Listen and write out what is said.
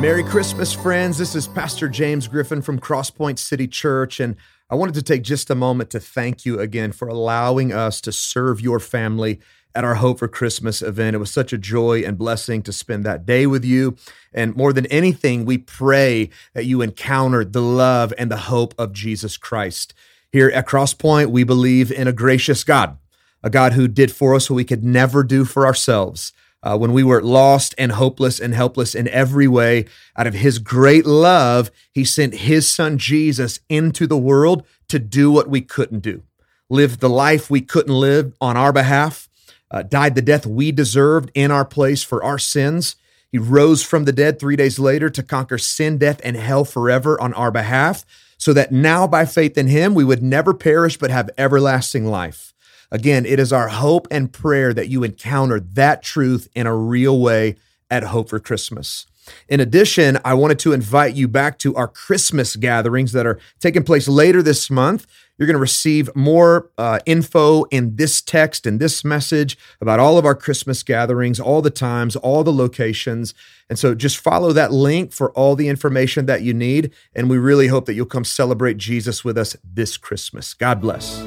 Merry Christmas, friends. This is Pastor James Griffin from Crosspoint City Church, and I wanted to take just a moment to thank you again for allowing us to serve your family at our Hope for Christmas event. It was such a joy and blessing to spend that day with you. And more than anything, we pray that you encountered the love and the hope of Jesus Christ. Here at Crosspoint, we believe in a gracious God, a God who did for us what we could never do for ourselves. Uh, when we were lost and hopeless and helpless in every way, out of his great love, he sent his son Jesus into the world to do what we couldn't do, live the life we couldn't live on our behalf, uh, died the death we deserved in our place for our sins. He rose from the dead three days later to conquer sin, death, and hell forever on our behalf, so that now by faith in him, we would never perish but have everlasting life. Again, it is our hope and prayer that you encounter that truth in a real way at Hope for Christmas. In addition, I wanted to invite you back to our Christmas gatherings that are taking place later this month. You're going to receive more uh, info in this text and this message about all of our Christmas gatherings, all the times, all the locations. And so just follow that link for all the information that you need. And we really hope that you'll come celebrate Jesus with us this Christmas. God bless.